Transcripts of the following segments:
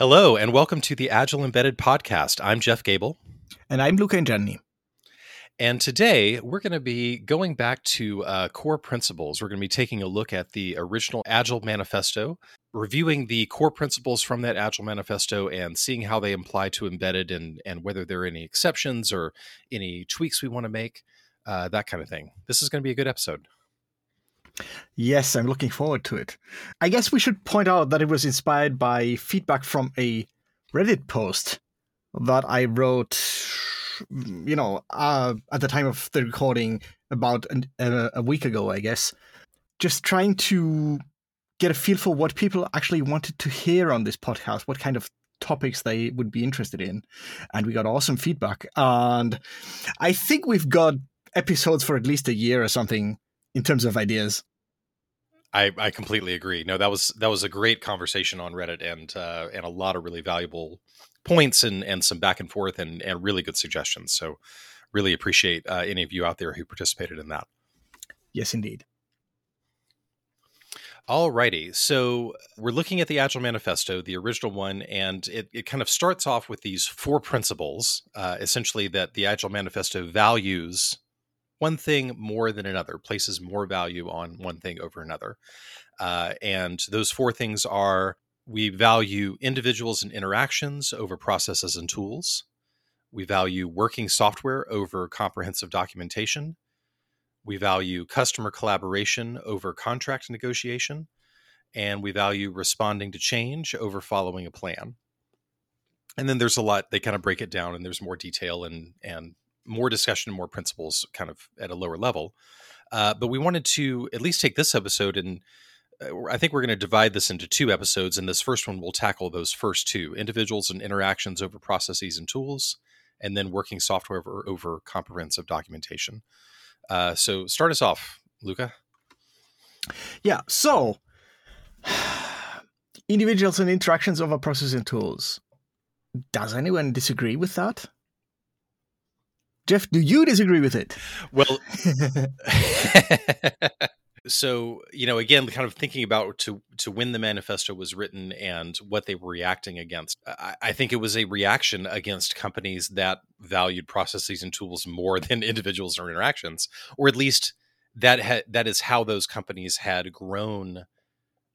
Hello, and welcome to the Agile Embedded Podcast. I'm Jeff Gable. And I'm Luca Ingianni. And today we're going to be going back to uh, core principles. We're going to be taking a look at the original Agile Manifesto, reviewing the core principles from that Agile Manifesto, and seeing how they apply to embedded and, and whether there are any exceptions or any tweaks we want to make, uh, that kind of thing. This is going to be a good episode. Yes, I'm looking forward to it. I guess we should point out that it was inspired by feedback from a Reddit post that I wrote, you know, uh, at the time of the recording about an, uh, a week ago, I guess. Just trying to get a feel for what people actually wanted to hear on this podcast, what kind of topics they would be interested in. And we got awesome feedback. And I think we've got episodes for at least a year or something in terms of ideas. I, I completely agree. No, that was that was a great conversation on Reddit and uh, and a lot of really valuable points and and some back and forth and and really good suggestions. So really appreciate uh, any of you out there who participated in that. Yes, indeed. Alrighty, so we're looking at the Agile Manifesto, the original one, and it, it kind of starts off with these four principles, uh, essentially that the Agile Manifesto values one thing more than another, places more value on one thing over another. Uh, and those four things are we value individuals and interactions over processes and tools. We value working software over comprehensive documentation. We value customer collaboration over contract negotiation. And we value responding to change over following a plan. And then there's a lot, they kind of break it down and there's more detail and, and more discussion, more principles kind of at a lower level. Uh, but we wanted to at least take this episode and uh, I think we're going to divide this into two episodes. And this first one will tackle those first two individuals and interactions over processes and tools, and then working software over, over comprehensive documentation. Uh, so start us off, Luca. Yeah. So individuals and interactions over processes and tools. Does anyone disagree with that? Jeff, do you disagree with it? Well, so you know, again, kind of thinking about to to when the manifesto was written and what they were reacting against. I, I think it was a reaction against companies that valued processes and tools more than individuals or interactions, or at least that ha- that is how those companies had grown,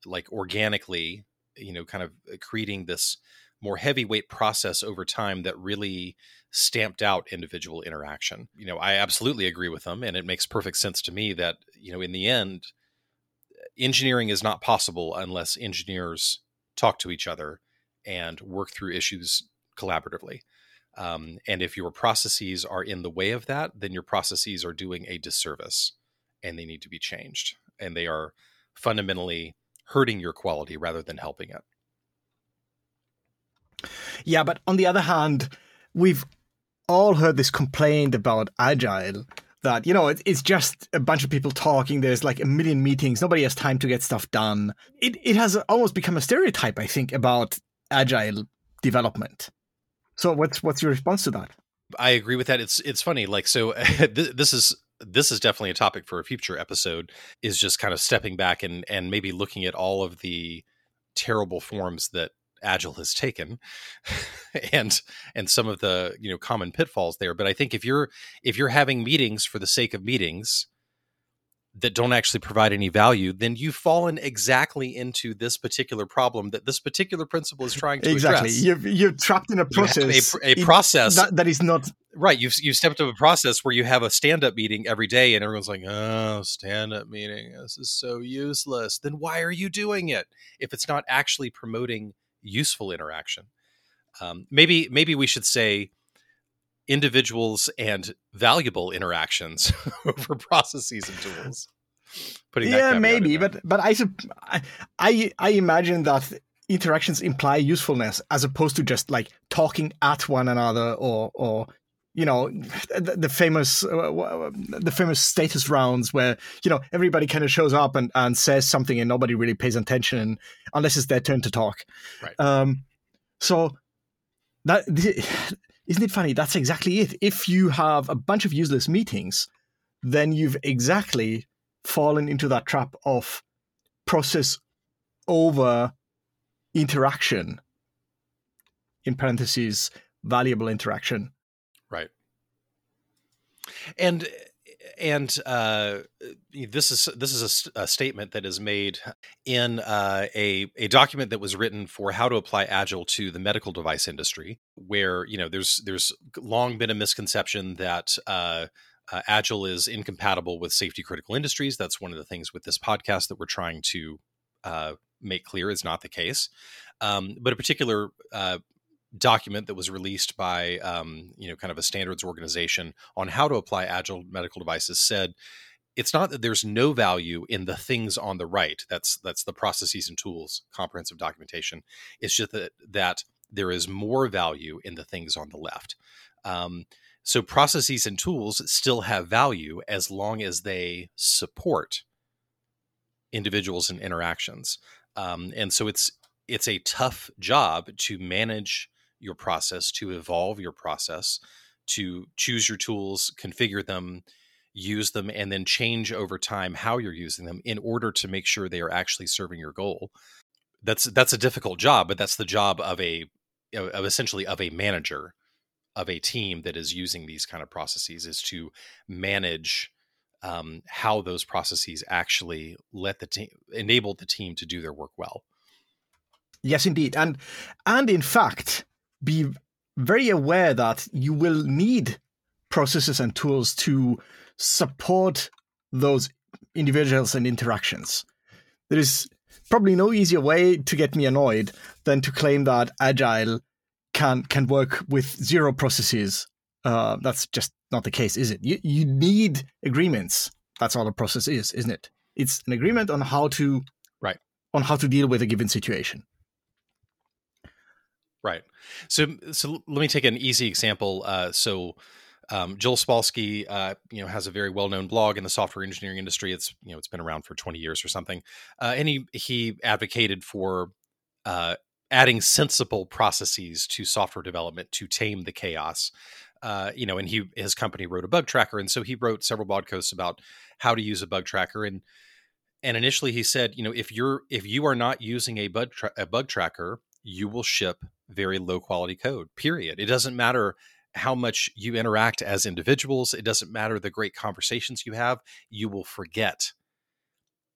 like organically. You know, kind of creating this more heavyweight process over time that really stamped out individual interaction. You know, I absolutely agree with them and it makes perfect sense to me that, you know, in the end engineering is not possible unless engineers talk to each other and work through issues collaboratively. Um, and if your processes are in the way of that, then your processes are doing a disservice and they need to be changed. And they are fundamentally hurting your quality rather than helping it. Yeah, but on the other hand, we've all heard this complaint about agile that you know it, it's just a bunch of people talking there's like a million meetings nobody has time to get stuff done. It, it has almost become a stereotype i think about agile development. So what's what's your response to that? I agree with that. It's it's funny like so this is this is definitely a topic for a future episode is just kind of stepping back and and maybe looking at all of the terrible forms that agile has taken and and some of the you know common pitfalls there but i think if you're if you're having meetings for the sake of meetings that don't actually provide any value then you've fallen exactly into this particular problem that this particular principle is trying to exactly. address. you're, you're trapped in a process a, a, process that, that is not right. You've you've stepped up a process where you have a stand-up meeting every day and everyone's like oh stand-up meeting. This is so useless. Then why are you doing it if it's not actually promoting useful interaction. Um, maybe maybe we should say individuals and valuable interactions over processes and tools. Putting yeah, maybe, but but I, I I imagine that interactions imply usefulness as opposed to just like talking at one another or or you know the, the famous uh, the famous status rounds where you know everybody kind of shows up and, and says something and nobody really pays attention unless it's their turn to talk. Right. Um so that isn't it funny? That's exactly it. If you have a bunch of useless meetings then you've exactly fallen into that trap of process over interaction in parentheses valuable interaction. And and uh, this is this is a, a, statement that is made in uh, a a document that was written for how to apply agile to the medical device industry, where you know there's there's long been a misconception that uh, uh, agile is incompatible with safety critical industries. That's one of the things with this podcast that we're trying to uh, make clear is not the case. Um, but a particular uh, document that was released by um, you know kind of a standards organization on how to apply agile medical devices said it's not that there's no value in the things on the right. That's that's the processes and tools comprehensive documentation. It's just that that there is more value in the things on the left. Um, so processes and tools still have value as long as they support individuals and interactions. Um, and so it's it's a tough job to manage your process, to evolve your process, to choose your tools, configure them, use them, and then change over time how you're using them in order to make sure they are actually serving your goal. That's that's a difficult job, but that's the job of a of essentially of a manager of a team that is using these kind of processes is to manage um, how those processes actually let the team enable the team to do their work well. Yes, indeed, and and in fact, be very aware that you will need processes and tools to support those individuals and interactions. There is probably no easier way to get me annoyed than to claim that agile can can work with zero processes. Uh, that's just not the case, is it? You you need agreements. That's all a process is, isn't it? It's an agreement on how to right on how to deal with a given situation. Right. So, so let me take an easy example. Uh, so, um, Joel Spolsky, uh, you know, has a very well-known blog in the software engineering industry. It's you know, it's been around for 20 years or something, uh, and he he advocated for uh, adding sensible processes to software development to tame the chaos. Uh, you know, and he his company wrote a bug tracker, and so he wrote several blog posts about how to use a bug tracker. And and initially he said, you know, if you're if you are not using a bug tra- a bug tracker, you will ship very low quality code, period. It doesn't matter how much you interact as individuals, it doesn't matter the great conversations you have, you will forget.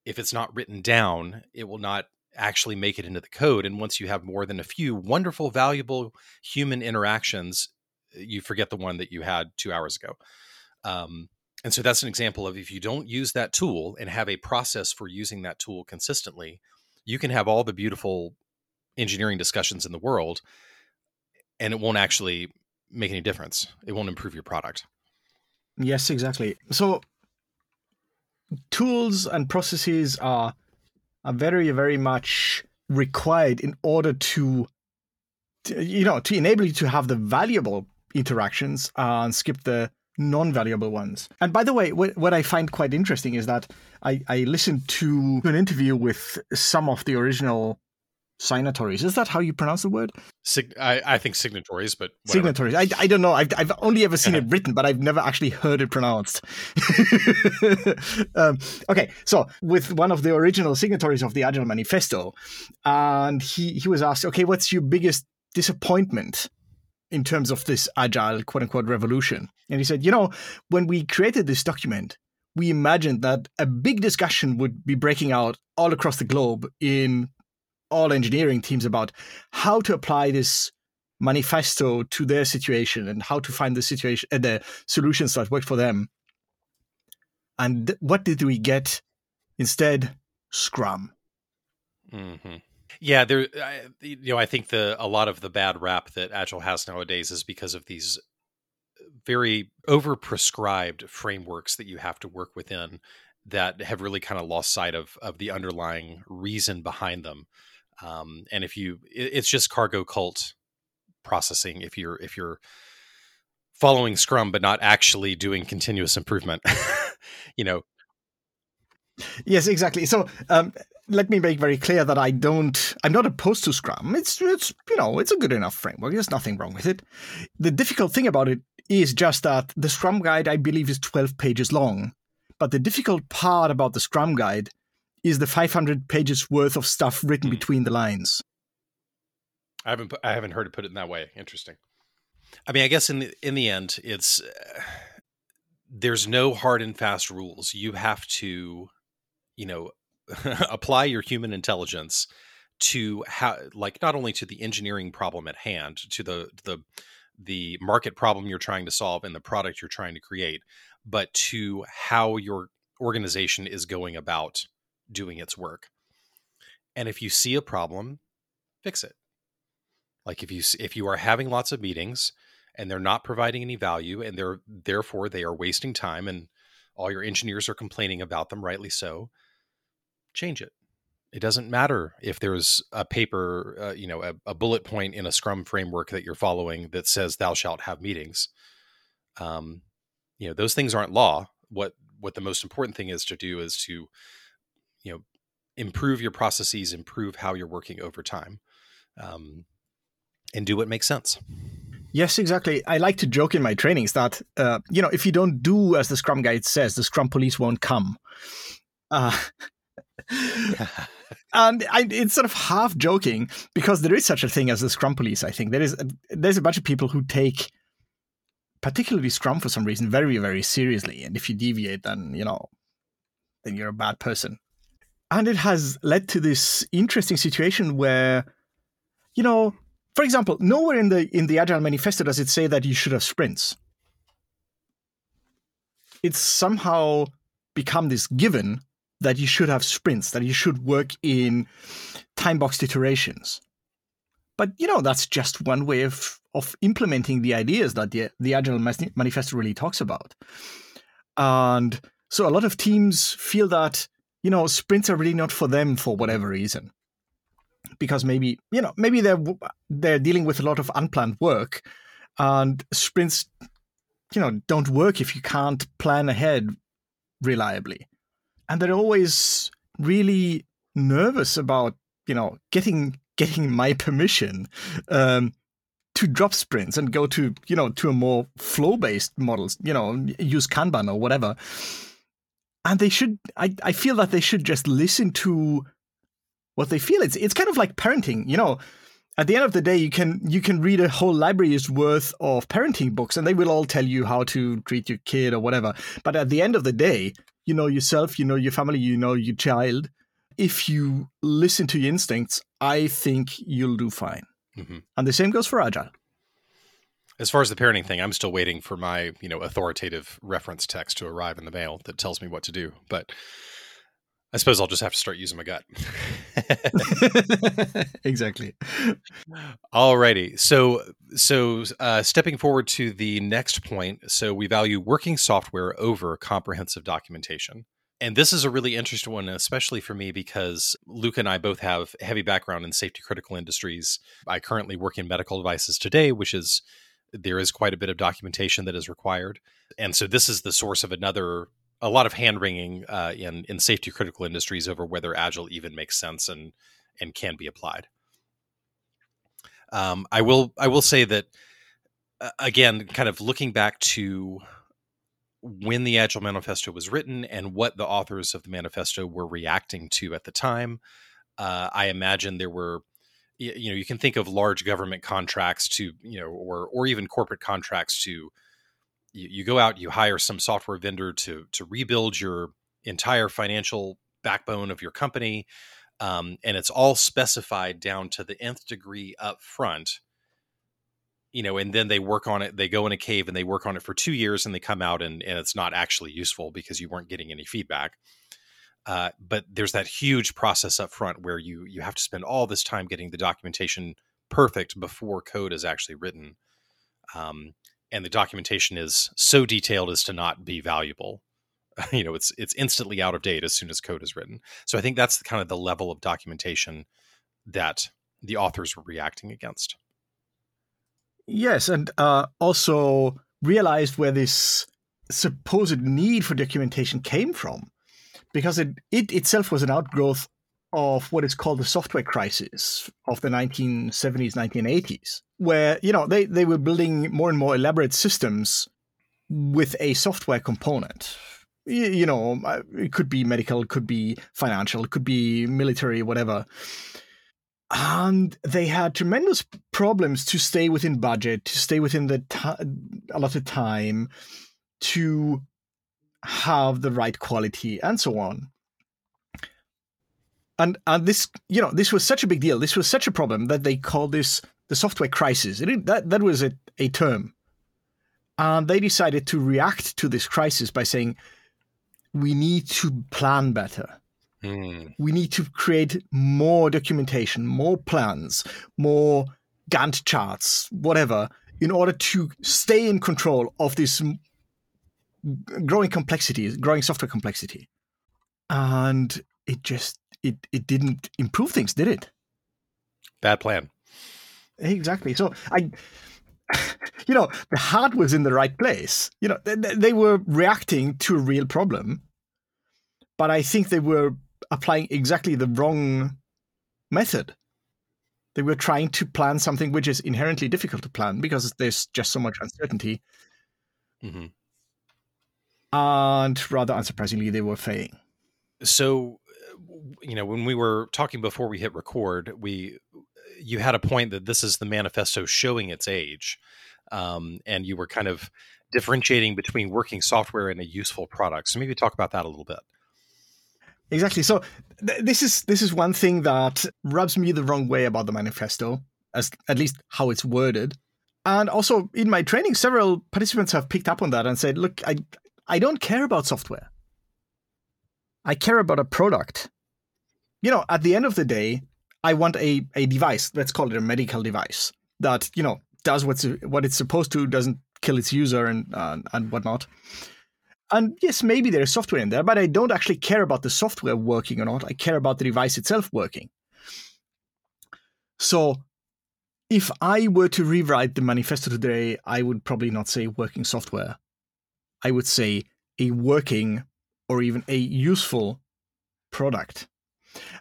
If it's not written down, it will not actually make it into the code. And once you have more than a few wonderful, valuable human interactions, you forget the one that you had two hours ago. Um, and so that's an example of if you don't use that tool and have a process for using that tool consistently, you can have all the beautiful engineering discussions in the world and it won't actually make any difference. It won't improve your product. Yes exactly. So tools and processes are are very very much required in order to, to you know to enable you to have the valuable interactions and skip the non-valuable ones. And by the way, what, what I find quite interesting is that I, I listened to an interview with some of the original signatories. Is that how you pronounce the word? Sig- I, I think signatories, but whatever. signatories. I, I don't know. I've, I've only ever seen it written, but I've never actually heard it pronounced. um, okay, so with one of the original signatories of the Agile Manifesto, and he he was asked, okay, what's your biggest disappointment? In terms of this agile quote unquote revolution. And he said, you know, when we created this document, we imagined that a big discussion would be breaking out all across the globe in all engineering teams about how to apply this manifesto to their situation and how to find the situation uh, the solutions that work for them. And what did we get instead? Scrum. Mm-hmm. yeah there I, you know i think the a lot of the bad rap that agile has nowadays is because of these very overprescribed frameworks that you have to work within that have really kind of lost sight of of the underlying reason behind them um, and if you it, it's just cargo cult processing if you're if you're following scrum but not actually doing continuous improvement you know? Yes exactly. So um, let me make very clear that i don't i'm not opposed to scrum. It's it's you know it's a good enough framework. There's nothing wrong with it. The difficult thing about it is just that the scrum guide i believe is 12 pages long. But the difficult part about the scrum guide is the 500 pages worth of stuff written mm. between the lines. I haven't I haven't heard it put it in that way. Interesting. I mean, I guess in the in the end, it's uh, there's no hard and fast rules. You have to, you know, apply your human intelligence to how like not only to the engineering problem at hand, to the the the market problem you're trying to solve and the product you're trying to create, but to how your organization is going about doing its work. And if you see a problem, fix it. Like if you if you are having lots of meetings and they're not providing any value and they're therefore they are wasting time and all your engineers are complaining about them rightly so, change it. It doesn't matter if there's a paper, uh, you know, a, a, bullet point in a Scrum framework that you're following that says "Thou shalt have meetings." Um, you know, those things aren't law. What what the most important thing is to do is to, you know, improve your processes, improve how you're working over time, um, and do what makes sense. Yes, exactly. I like to joke in my trainings that uh, you know if you don't do as the Scrum Guide says, the Scrum Police won't come. Uh, and I, it's sort of half joking because there is such a thing as the Scrum Police. I think there is a, there's a bunch of people who take particularly Scrum for some reason very very seriously, and if you deviate, then you know then you're a bad person. And it has led to this interesting situation where, you know, for example, nowhere in the in the Agile Manifesto does it say that you should have sprints. It's somehow become this given that you should have sprints, that you should work in time boxed iterations. But you know, that's just one way of of implementing the ideas that the the Agile Manifesto really talks about. And so a lot of teams feel that, you know, sprints are really not for them for whatever reason. Because maybe you know maybe they're they're dealing with a lot of unplanned work and sprints you know don't work if you can't plan ahead reliably. And they're always really nervous about you know getting getting my permission um, to drop sprints and go to you know to a more flow based models you know use kanban or whatever and they should I, I feel that they should just listen to what they feel. It's it's kind of like parenting, you know. At the end of the day, you can you can read a whole library's worth of parenting books, and they will all tell you how to treat your kid or whatever. But at the end of the day, you know yourself, you know your family, you know your child. If you listen to your instincts, I think you'll do fine. Mm-hmm. And the same goes for agile. As far as the parenting thing, I'm still waiting for my, you know, authoritative reference text to arrive in the mail that tells me what to do. But I suppose I'll just have to start using my gut. exactly. Alrighty. So, so uh, stepping forward to the next point. So, we value working software over comprehensive documentation. And this is a really interesting one, especially for me because Luke and I both have heavy background in safety critical industries. I currently work in medical devices today, which is there is quite a bit of documentation that is required. And so this is the source of another a lot of hand wringing uh, in in safety critical industries over whether agile even makes sense and and can be applied. Um, I will I will say that uh, again, kind of looking back to when the Agile Manifesto was written and what the authors of the manifesto were reacting to at the time. Uh, I imagine there were, you know, you can think of large government contracts to, you know, or or even corporate contracts to you, you go out, you hire some software vendor to to rebuild your entire financial backbone of your company, um, and it's all specified down to the nth degree up front. You know, and then they work on it. They go in a cave and they work on it for two years, and they come out and and it's not actually useful because you weren't getting any feedback. Uh, but there's that huge process up front where you you have to spend all this time getting the documentation perfect before code is actually written. Um, and the documentation is so detailed as to not be valuable. You know it's it's instantly out of date as soon as code is written. So i think that's kind of the level of documentation that the authors were reacting against. Yes and uh, also realized where this supposed need for documentation came from because it, it itself was an outgrowth of what is called the software crisis of the 1970s 1980s where you know they, they were building more and more elaborate systems with a software component. You, you know uh, it could be medical it could be financial it could be military whatever. And they had tremendous problems to stay within budget, to stay within the t- allotted time, to have the right quality, and so on. And and this, you know, this was such a big deal. This was such a problem that they called this the software crisis. It, that that was a, a term, and they decided to react to this crisis by saying, "We need to plan better." Mm. We need to create more documentation, more plans, more Gantt charts, whatever, in order to stay in control of this growing complexity, growing software complexity. And it just it it didn't improve things, did it? Bad plan. Exactly. So I you know, the heart was in the right place. You know, they, they were reacting to a real problem, but I think they were applying exactly the wrong method. They were trying to plan something which is inherently difficult to plan because there's just so much uncertainty. Mm-hmm. And rather unsurprisingly, they were failing. So, you know, when we were talking before we hit record, we you had a point that this is the manifesto showing its age, um, and you were kind of differentiating between working software and a useful product. So maybe talk about that a little bit. Exactly. So th- this is this is one thing that rubs me the wrong way about the manifesto, as at least how it's worded. And also in my training, several participants have picked up on that and said, "Look, I I don't care about software. I care about a product. You know, at the end of the day, I want a a device. Let's call it a medical device that you know does what's what it's supposed to, doesn't kill its user and uh, and whatnot." And yes, maybe there's software in there, but I don't actually care about the software working or not. I care about the device itself working. So if I were to rewrite the manifesto today, I would probably not say working software. I would say a working or even a useful product.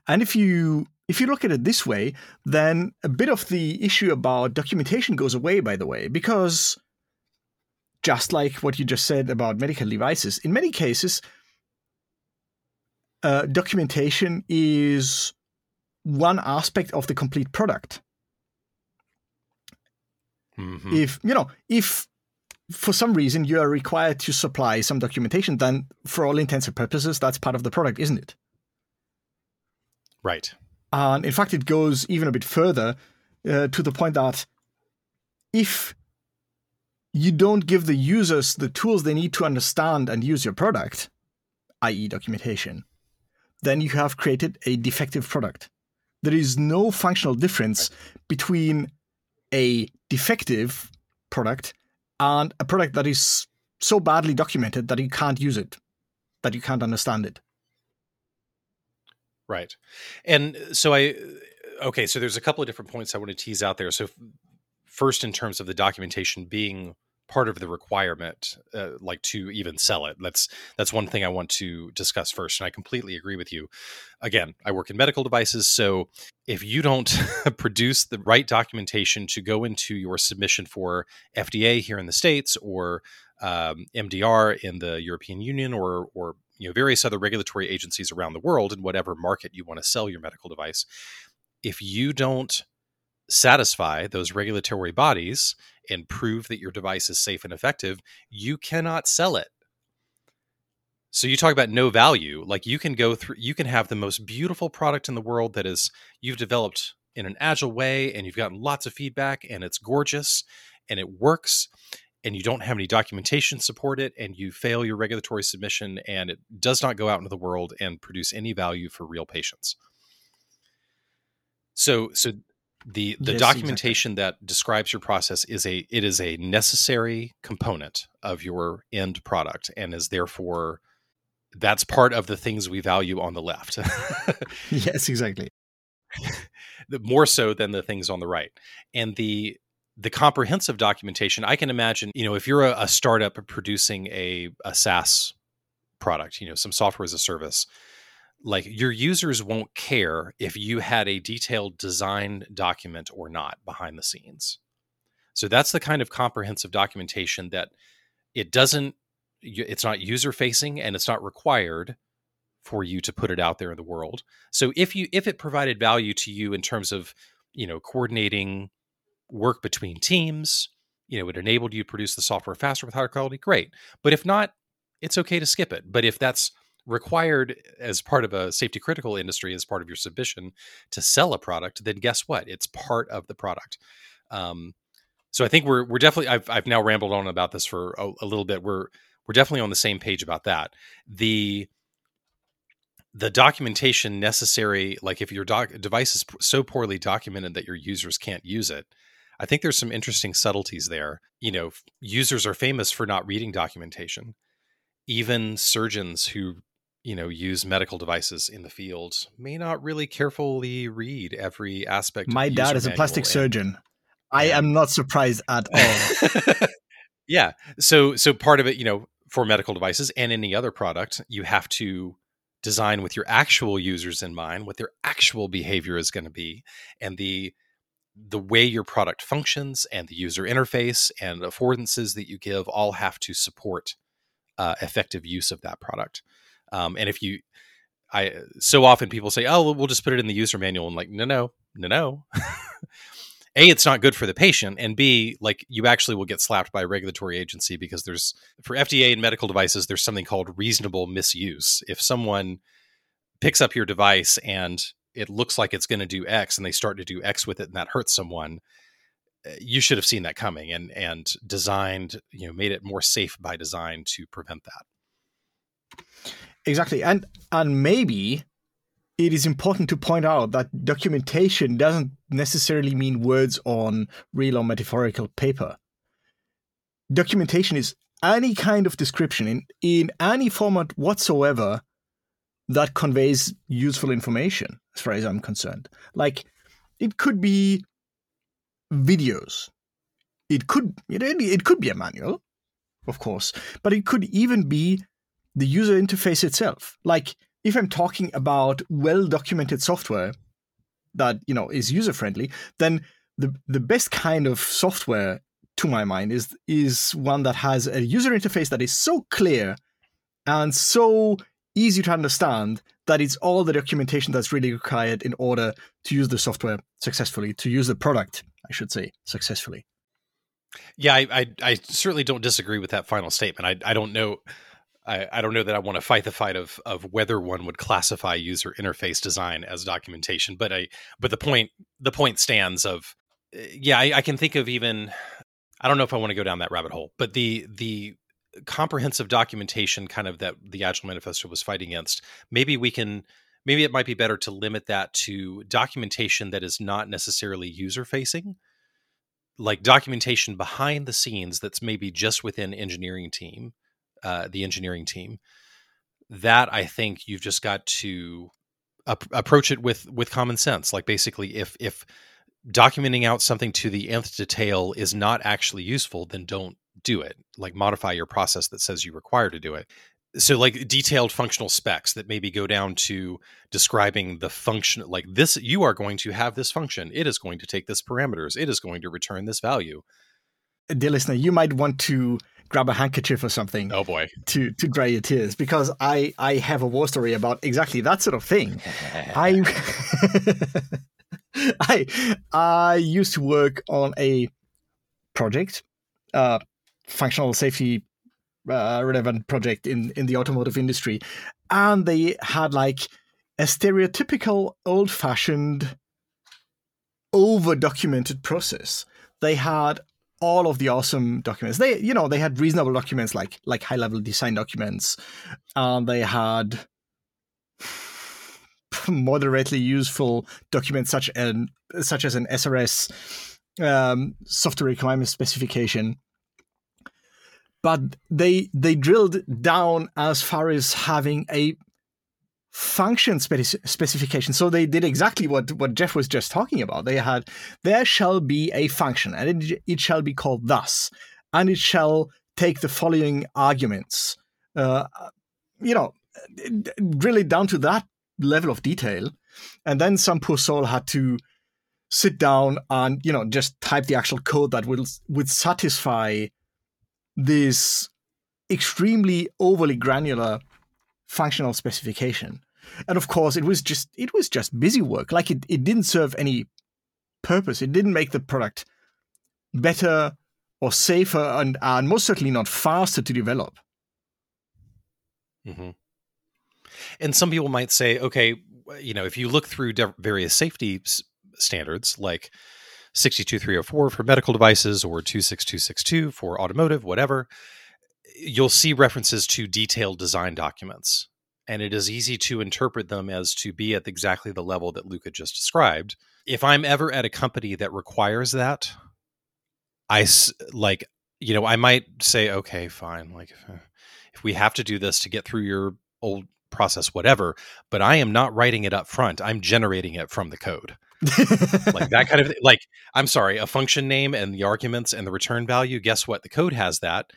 And if you if you look at it this way, then a bit of the issue about documentation goes away, by the way, because just like what you just said about medical devices, in many cases, uh, documentation is one aspect of the complete product. Mm-hmm. If you know, if for some reason you are required to supply some documentation, then for all intents and purposes, that's part of the product, isn't it? Right. And in fact, it goes even a bit further uh, to the point that if you don't give the users the tools they need to understand and use your product, i.e., documentation, then you have created a defective product. There is no functional difference between a defective product and a product that is so badly documented that you can't use it, that you can't understand it. Right. And so I, okay, so there's a couple of different points I want to tease out there. So first in terms of the documentation being part of the requirement uh, like to even sell it. That's that's one thing i want to discuss first and i completely agree with you. Again i work in medical devices so if you don't produce the right documentation to go into your submission for fda here in the states or um, mdr in the european union or or you know various other regulatory agencies around the world in whatever market you want to sell your medical device if you don't satisfy those regulatory bodies and prove that your device is safe and effective, you cannot sell it. So you talk about no value, like you can go through you can have the most beautiful product in the world that is you've developed in an agile way and you've gotten lots of feedback and it's gorgeous and it works and you don't have any documentation support it and you fail your regulatory submission and it does not go out into the world and produce any value for real patients. So so the the yes, documentation exactly. that describes your process is a it is a necessary component of your end product and is therefore that's part of the things we value on the left. Yes exactly. More so than the things on the right. And the the comprehensive documentation i can imagine you know if you're a, a startup producing a, a saas product you know some software as a service like your users won't care if you had a detailed design document or not behind the scenes. So that's the kind of comprehensive documentation that it doesn't it's not user facing and it's not required for you to put it out there in the world. So if you if it provided value to you in terms of, you know, coordinating work between teams, you know, it enabled you to produce the software faster with higher quality, great. But if not, it's okay to skip it. But if that's required as part of a safety critical industry as part of your submission to sell a product, then guess what? It's part of the product. Um, so I think we're we're definitely I've I've now rambled on about this for a, a little bit. We're we're definitely on the same page about that. The the documentation necessary, like if your doc, device is so poorly documented that your users can't use it, I think there's some interesting subtleties there. You know, users are famous for not reading documentation. Even surgeons who you know use medical devices in the field may not really carefully read every aspect my dad is a plastic and, surgeon. I am not surprised at all. Yeah. So so part of it you know for medical devices and any other product you have to design with your actual users in mind what their actual behavior is going to be and the the way your product functions and the user interface and affordances that you give all have to support uh, effective use of that product um, and if you, I so often people say, "Oh, we'll just put it in the user manual," and like, no, no, no, no. a, it's not good for the patient, and B, like you actually will get slapped by a regulatory agency because there's for FDA and medical devices, there's something called reasonable misuse. If someone picks up your device and it looks like it's going to do X, and they start to do X with it, and that hurts someone, eh, you should have seen that coming and and designed, you know, made it more safe by design to prevent that. Exactly. And and maybe it is important to point out that documentation doesn't necessarily mean words on real or metaphorical paper. Documentation is any kind of description in, in any format whatsoever that conveys useful information, as far as I'm concerned. Like, it could be videos. It could it, it could be a manual, of course, but it could even be the user interface itself. Like if I'm talking about well documented software that you know is user friendly, then the the best kind of software to my mind is is one that has a user interface that is so clear and so easy to understand that it's all the documentation that's really required in order to use the software successfully, to use the product, I should say, successfully. Yeah, I, I, I certainly don't disagree with that final statement. I, I don't know. I, I don't know that I want to fight the fight of of whether one would classify user interface design as documentation, but I but the point the point stands of eh, yeah I, I can think of even I don't know if I want to go down that rabbit hole, but the the comprehensive documentation kind of that the Agile Manifesto was fighting against. Maybe we can maybe it might be better to limit that to documentation that is not necessarily user facing like documentation behind the scenes that's maybe just within engineering team uh, the engineering team. That I think you've just got to ap- approach it with with common sense. Like basically, if if documenting out something to the nth detail is not actually useful, then don't do it. Like modify your process that says you require to do it. So like detailed functional specs that maybe go down to describing the function like this you are going to have this function. It is going to take this parameters. It is going to return this value. Dear listener, you might want to grab a handkerchief or something. Oh boy, to to dry your tears because I I have a war story about exactly that sort of thing. I I I used to work on a project, uh, functional safety uh, relevant project in in the automotive industry, and they had like a stereotypical old fashioned over documented process. They had all of the awesome documents. They, you know, they had reasonable documents like like high level design documents. Um, they had moderately useful documents such an such as an SRS um, software requirement specification. But they they drilled down as far as having a function specification. So they did exactly what, what Jeff was just talking about. They had, there shall be a function, and it, it shall be called thus, and it shall take the following arguments. Uh, you know, really down to that level of detail. And then some poor soul had to sit down and, you know, just type the actual code that will would satisfy this extremely overly granular functional specification. And of course, it was just it was just busy work. Like it, it didn't serve any purpose. It didn't make the product better or safer and, and most certainly not faster to develop. Mm-hmm. And some people might say, okay, you know, if you look through various safety s- standards like 62304 for medical devices or 26262 for automotive, whatever, you'll see references to detailed design documents. And it is easy to interpret them as to be at exactly the level that Luca just described. If I'm ever at a company that requires that, I like, you know, I might say, okay, fine. Like, if, uh, if we have to do this to get through your old process, whatever, but I am not writing it up front. I'm generating it from the code. like that kind of like i'm sorry a function name and the arguments and the return value guess what the code has that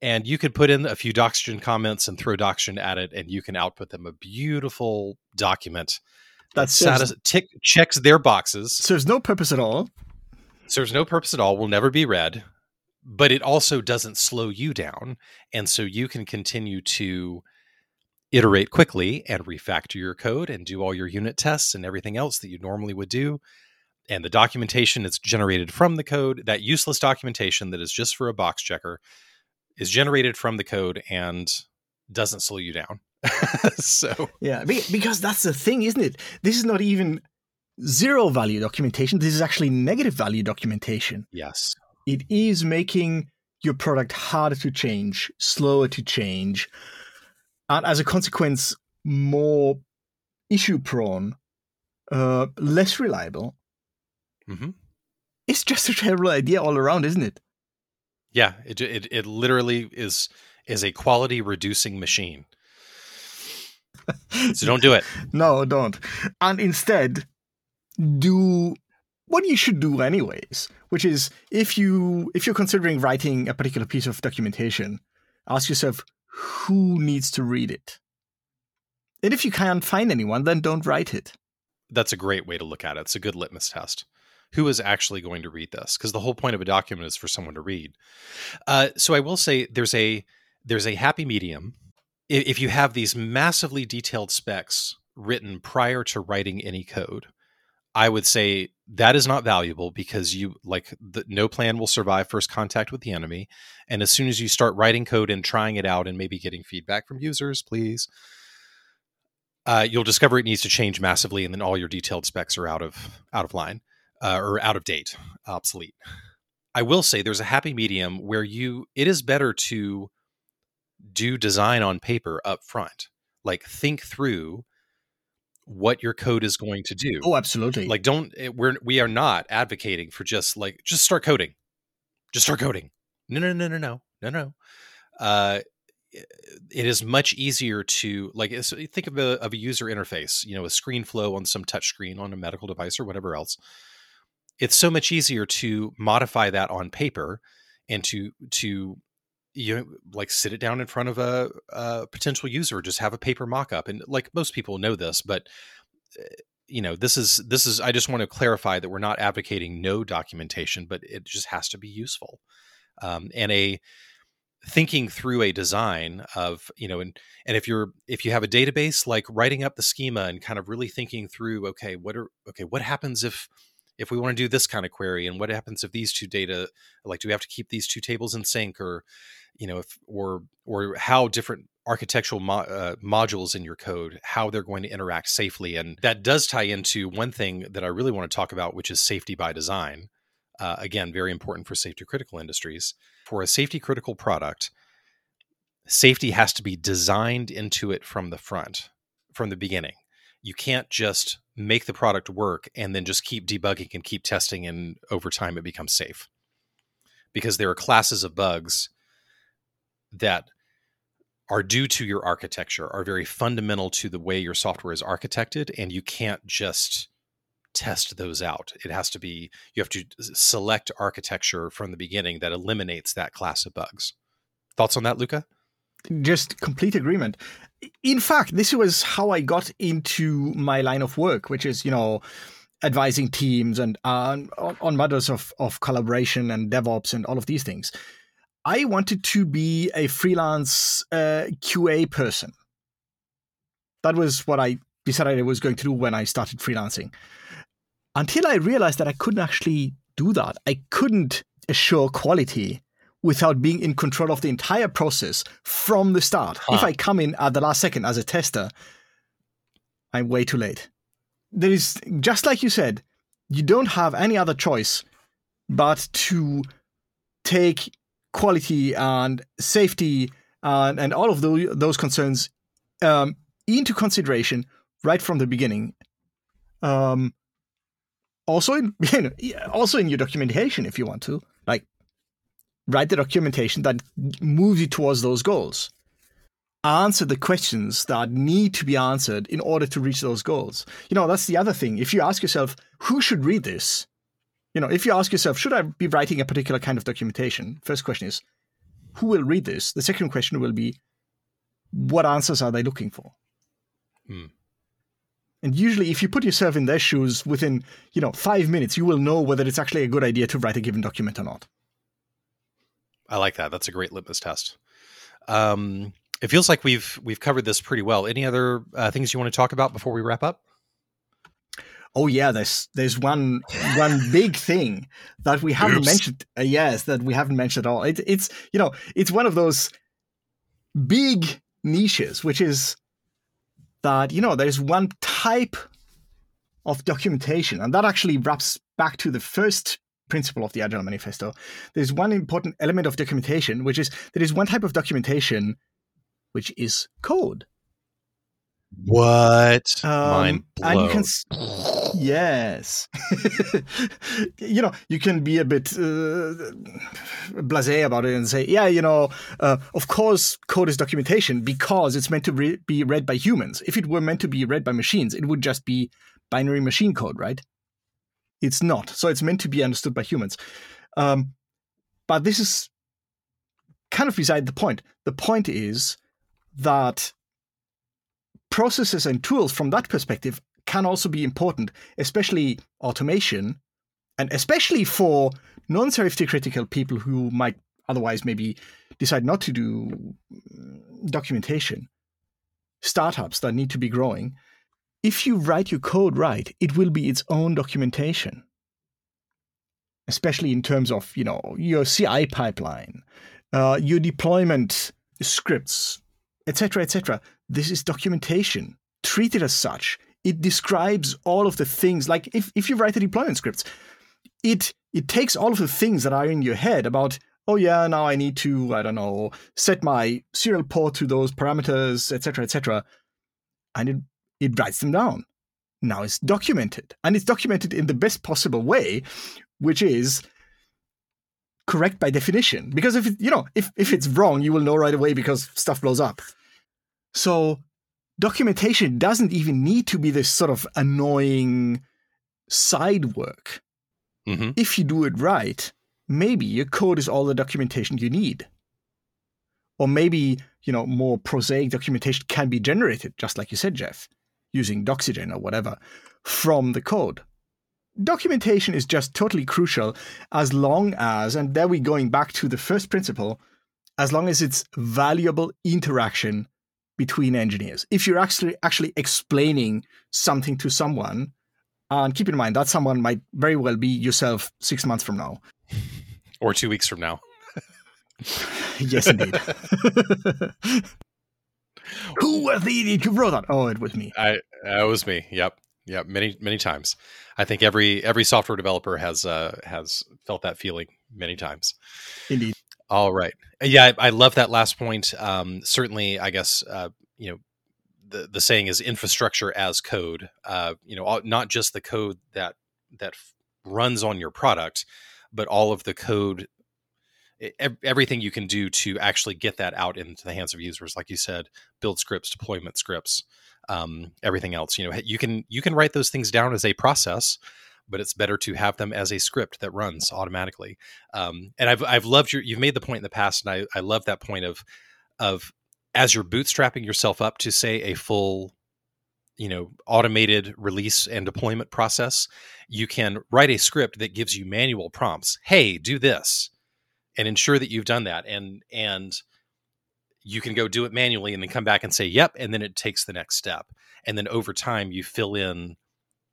and you could put in a few doxygen comments and throw doxygen at it and you can output them a beautiful document that satis- tick checks their boxes serves no purpose at all serves no purpose at all will never be read but it also doesn't slow you down and so you can continue to iterate quickly and refactor your code and do all your unit tests and everything else that you normally would do. And the documentation that's generated from the code, that useless documentation that is just for a box checker, is generated from the code and doesn't slow you down. so yeah, because that's the thing, isn't it? This is not even zero value documentation. This is actually negative value documentation. Yes, it is making your product harder to change, slower to change, and as a consequence, more issue prone, uh, less reliable. Mm-hmm. It's just a terrible idea all around, isn't it? Yeah, it it it literally is is a quality reducing machine. so don't do it. no, don't. And instead, do what you should do anyways, which is if you if you're considering writing a particular piece of documentation, ask yourself who needs to read it. And if you can't find anyone, then don't write it. That's a great way to look at it. It's a good litmus test. Who is actually going to read this? Because the whole point of a document is for someone to read. Uh, so I will say there's a there's a happy medium. If you have these massively detailed specs written prior to writing any code, I would say that is not valuable because you like the, no plan will survive first contact with the enemy. And as soon as you start writing code and trying it out and maybe getting feedback from users, please, uh, you'll discover it needs to change massively, and then all your detailed specs are out of out of line uh, or out of date, obsolete. I will say there's a happy medium where you it is better to do design on paper up front, like think through what your code is going to do. Oh, absolutely. Like don't eh, we're we are not advocating for just like just start coding. Just start coding. No, no, no, no, no. No, no. Uh it is much easier to like think of a of a user interface, you know, a screen flow on some touch screen on a medical device or whatever else. It's so much easier to modify that on paper and to to you know, like sit it down in front of a, a potential user, just have a paper mock-up. And like most people know this, but eh, you know, this is this is. I just want to clarify that we're not advocating no documentation, but it just has to be useful. Um, and a thinking through a design of you know and and if you're if you have a database like writing up the schema and kind of really thinking through okay what are okay what happens if if we want to do this kind of query and what happens if these two data like do we have to keep these two tables in sync or you know if or or how different architectural mo- uh, modules in your code how they're going to interact safely? And that does tie into one thing that i really want to talk about which is safety by design uh, again very important for safety critical industries. For a safety critical product safety has to be designed into it from the front from the beginning you can't just make the product work and then just keep debugging and keep testing and over time it becomes safe. Because there are classes of bugs that are due to your architecture are very fundamental to the way your software is architected and you can't just test those out. It has to be you have to select architecture from the beginning that eliminates that class of bugs. Thoughts on that luca? Just complete agreement in fact this was how i got into my line of work which is you know advising teams and uh, on, matters of, of collaboration and devops and all of these things I wanted to be a freelance uh, QA person. That was what I decided I was going to do when I started freelancing. Until I realized that I couldn't actually do that. I couldn't assure quality without being in control of the entire process from the start. Huh. If I come in at the last second as a tester, I'm way too late. There is, just like you said, you don't have any other choice but to take quality and safety and, and all of those, those concerns um, into consideration right from the beginning. Um, also in you know, also in your documentation if you want to like write the documentation that moves you towards those goals. Answer the questions that need to be answered in order to reach those goals. You know that's the other thing. If you ask yourself who should read this? You know if you ask yourself should i be writing a particular kind of documentation? First question is who will read this? The second question will be what answers are they looking for? Hmm. And usually, if you put yourself in their shoes within, you know, five minutes, you will know whether it's actually a good idea to write a given document or not. I like that. That's a great litmus test. Um, it feels like we've we've covered this pretty well. Any other uh, things you want to talk about before we wrap up? Oh yeah, there's there's one one big thing that we haven't Oops. mentioned. Uh, yes, that we haven't mentioned at all. It, it's you know it's one of those big niches, which is that you know there's one type of documentation, and that actually wraps back to the first principle of the Agile Manifesto. There's one important element of documentation, which is there is one type of documentation which is code. What? Um, Mind blown. You can, yes. you know, you can be a bit uh, blasé about it and say, yeah, you know, uh, of course, code is documentation because it's meant to re- be read by humans. If it were meant to be read by machines, it would just be binary machine code, right? It's not. So it's meant to be understood by humans. Um, but this is kind of beside the point. The point is that processes and tools from that perspective can also be important, especially automation, and especially for non safety critical people who might otherwise maybe decide not to do documentation, startups that need to be growing. If you write your code right, it will be its own documentation, especially in terms of you know your CI pipeline, uh, your deployment scripts, etc., etc. This is documentation. Treat it as such. It describes all of the things. Like if, if you write the deployment scripts, it it takes all of the things that are in your head about oh yeah now i need to i don't know set my serial port to those parameters etc etc and it it writes them down now it's documented and it's documented in the best possible way which is correct by definition because if it, you know if if it's wrong you will know right away because stuff blows up so documentation doesn't even need to be this sort of annoying side work. Mm-hmm. If you do it right, maybe your code is all the documentation you need. Or maybe, you know, more prosaic documentation can be generated, just like you said, Jeff, using Doxygen or whatever, from the code. Documentation is just totally crucial as long as, and there we're going back to the first principle, as long as it's valuable interaction between engineers. If you're actually actually explaining something to someone, and keep in mind that someone might very well be yourself six months from now, or two weeks from now. yes, indeed. Who was the idiot who wrote that? Oh, it was me. I it was me. Yep, yep. Many many times. I think every every software developer has uh, has felt that feeling many times. Indeed. All right. Yeah, I, I love that last point. Um, certainly, I guess uh, you know the the saying is infrastructure as code. Uh, you know, not just the code that that runs on your product, but all of the code, everything you can do to actually get that out into the hands of users. Like you said, build scripts, deployment scripts, um, everything else. You know, you can you can write those things down as a process but it's better to have them as a script that runs automatically. Um, and I've I've loved your you've made the point in the past, and I I love that point of of as you're bootstrapping yourself up to say a full you know automated release and deployment process you can write a script that gives you manual prompts hey do this and ensure that you've done that and and you can go do it manually and then come back and say yep and then it takes the next step and then over time you fill in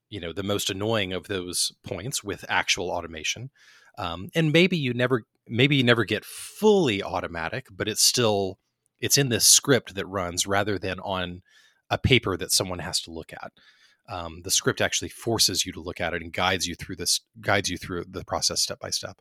you know the most annoying of those points with actual automation um, and maybe you never maybe you never get fully automatic but it's still it's in this script that runs rather than on a paper that someone has to look at. Um, the script actually forces you to look at it and guides you through this guides you through the process step by step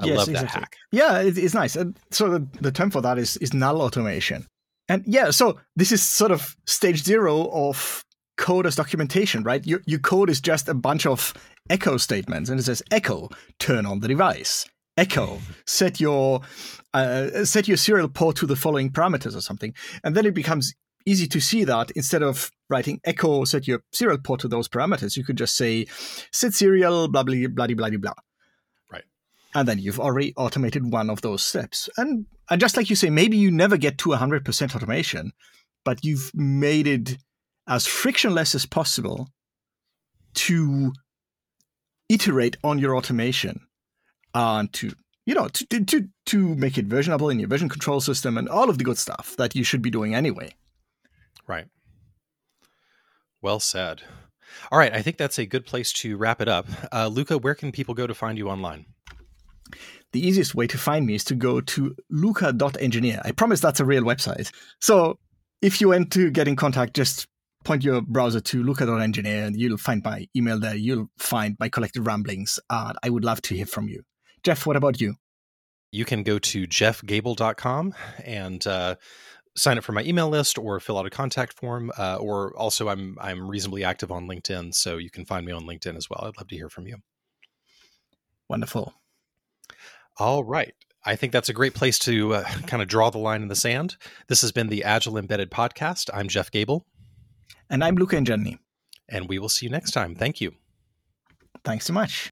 i Yes, love that hack Yeah, it, it's nice. And so the, the term for that is is null automation. And yeah, so this is sort of stage zero of code as documentation, right? Your your code is just a bunch of echo statements, and it says echo turn on the device. Echo set your uh, set your serial port to the following parameters or something, and then it becomes easy to see that instead of writing echo set your serial port to those parameters, you could just say set serial blah blah blah blah blah blah and then you've already automated one of those steps. And, just like you say, maybe you never get to 100% automation, but you've made it as frictionless as possible to iterate on your automation and to you know to, to to make it versionable in your version control system and all of the good stuff that you should be doing anyway Right. Well said. All right, I think that's a good place to wrap it up. Uh, Luca, where can people go to find you online? The easiest way to find me is to go to luca.engineer. I promise that's a real website. So if you want to get in contact, just point your browser to luca.engineer and you'll find my email there. You'll find my collected ramblings. And I would love to hear from you. Jeff, what about you? You can go to jeffgable.com and uh, sign up for my email list or fill out a contact form. Uh, or also, I'm I'm reasonably active on LinkedIn, so you can find me on LinkedIn as well. I'd love to hear from you. Wonderful. All right. I think that's a great place to uh, kind of draw the line in the sand. This has been the Agile Embedded Podcast. I'm Jeff Gable, And I'm Luca Ingianni. and we will see you next time. Thank you. Thanks so much.